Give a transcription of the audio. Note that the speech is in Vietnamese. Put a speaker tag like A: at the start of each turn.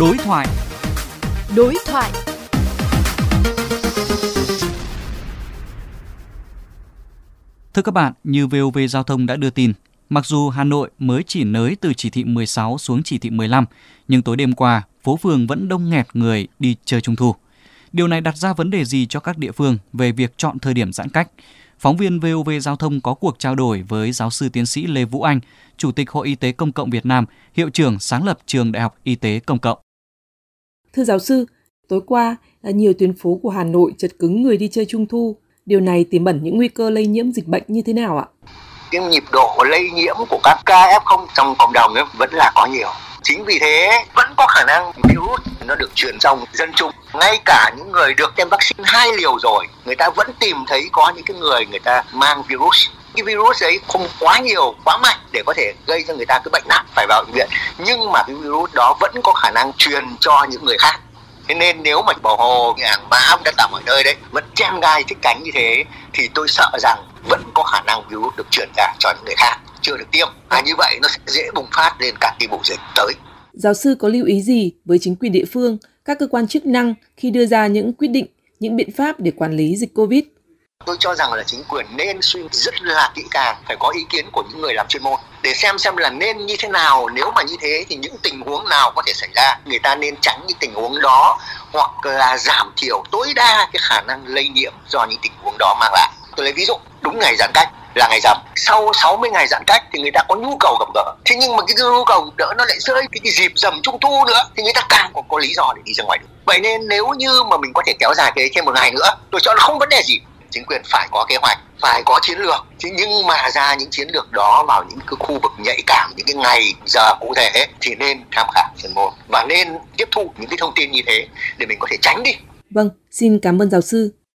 A: Đối thoại.
B: Đối thoại.
A: Thưa các bạn, như VOV Giao thông đã đưa tin, mặc dù Hà Nội mới chỉ nới từ chỉ thị 16 xuống chỉ thị 15, nhưng tối đêm qua, phố phường vẫn đông nghẹt người đi chơi Trung thu. Điều này đặt ra vấn đề gì cho các địa phương về việc chọn thời điểm giãn cách? Phóng viên VOV Giao thông có cuộc trao đổi với giáo sư tiến sĩ Lê Vũ Anh, Chủ tịch Hội Y tế Công cộng Việt Nam, hiệu trưởng sáng lập Trường Đại học Y tế Công cộng.
C: Thưa giáo sư, tối qua là nhiều tuyến phố của Hà Nội chật cứng người đi chơi Trung thu. Điều này tiềm ẩn những nguy cơ lây nhiễm dịch bệnh như thế nào ạ?
D: Cái nhịp độ lây nhiễm của các ca F0 trong cộng đồng ấy vẫn là có nhiều. Chính vì thế vẫn có khả năng virus nó được truyền trong dân chung. Ngay cả những người được tiêm vaccine hai liều rồi, người ta vẫn tìm thấy có những cái người người ta mang virus cái virus ấy không quá nhiều quá mạnh để có thể gây cho người ta cái bệnh nặng phải vào bệnh viện. Nhưng mà cái virus đó vẫn có khả năng truyền cho những người khác. Thế nên nếu mà bò hồ hàng mã đã tạo ở nơi đấy vẫn chen gai thích cánh như thế thì tôi sợ rằng vẫn có khả năng virus được truyền ra cho những người khác chưa được tiêm. Và như vậy nó sẽ dễ bùng phát lên cả cái vụ dịch tới.
C: Giáo sư có lưu ý gì với chính quyền địa phương, các cơ quan chức năng khi đưa ra những quyết định, những biện pháp để quản lý dịch Covid?
D: Tôi cho rằng là chính quyền nên suy rất là kỹ càng phải có ý kiến của những người làm chuyên môn để xem xem là nên như thế nào. Nếu mà như thế thì những tình huống nào có thể xảy ra? Người ta nên tránh những tình huống đó hoặc là giảm thiểu tối đa cái khả năng lây nhiễm do những tình huống đó mang lại. Tôi lấy ví dụ đúng ngày giãn cách là ngày rằm. Sau 60 ngày giãn cách thì người ta có nhu cầu gặp gỡ. Thế nhưng mà cái nhu cầu gặp gỡ nó lại rơi cái, cái dịp rằm trung thu nữa thì người ta càng có, có lý do để đi ra ngoài được. Vậy nên nếu như mà mình có thể kéo dài cái thêm một ngày nữa tôi cho nó không vấn đề gì chính quyền phải có kế hoạch phải có chiến lược chứ nhưng mà ra những chiến lược đó vào những cái khu vực nhạy cảm những cái ngày giờ cụ thể ấy thì nên tham khảo chuyên môn và nên tiếp thu những cái thông tin như thế để mình có thể tránh đi
C: Vâng, xin cảm ơn giáo sư.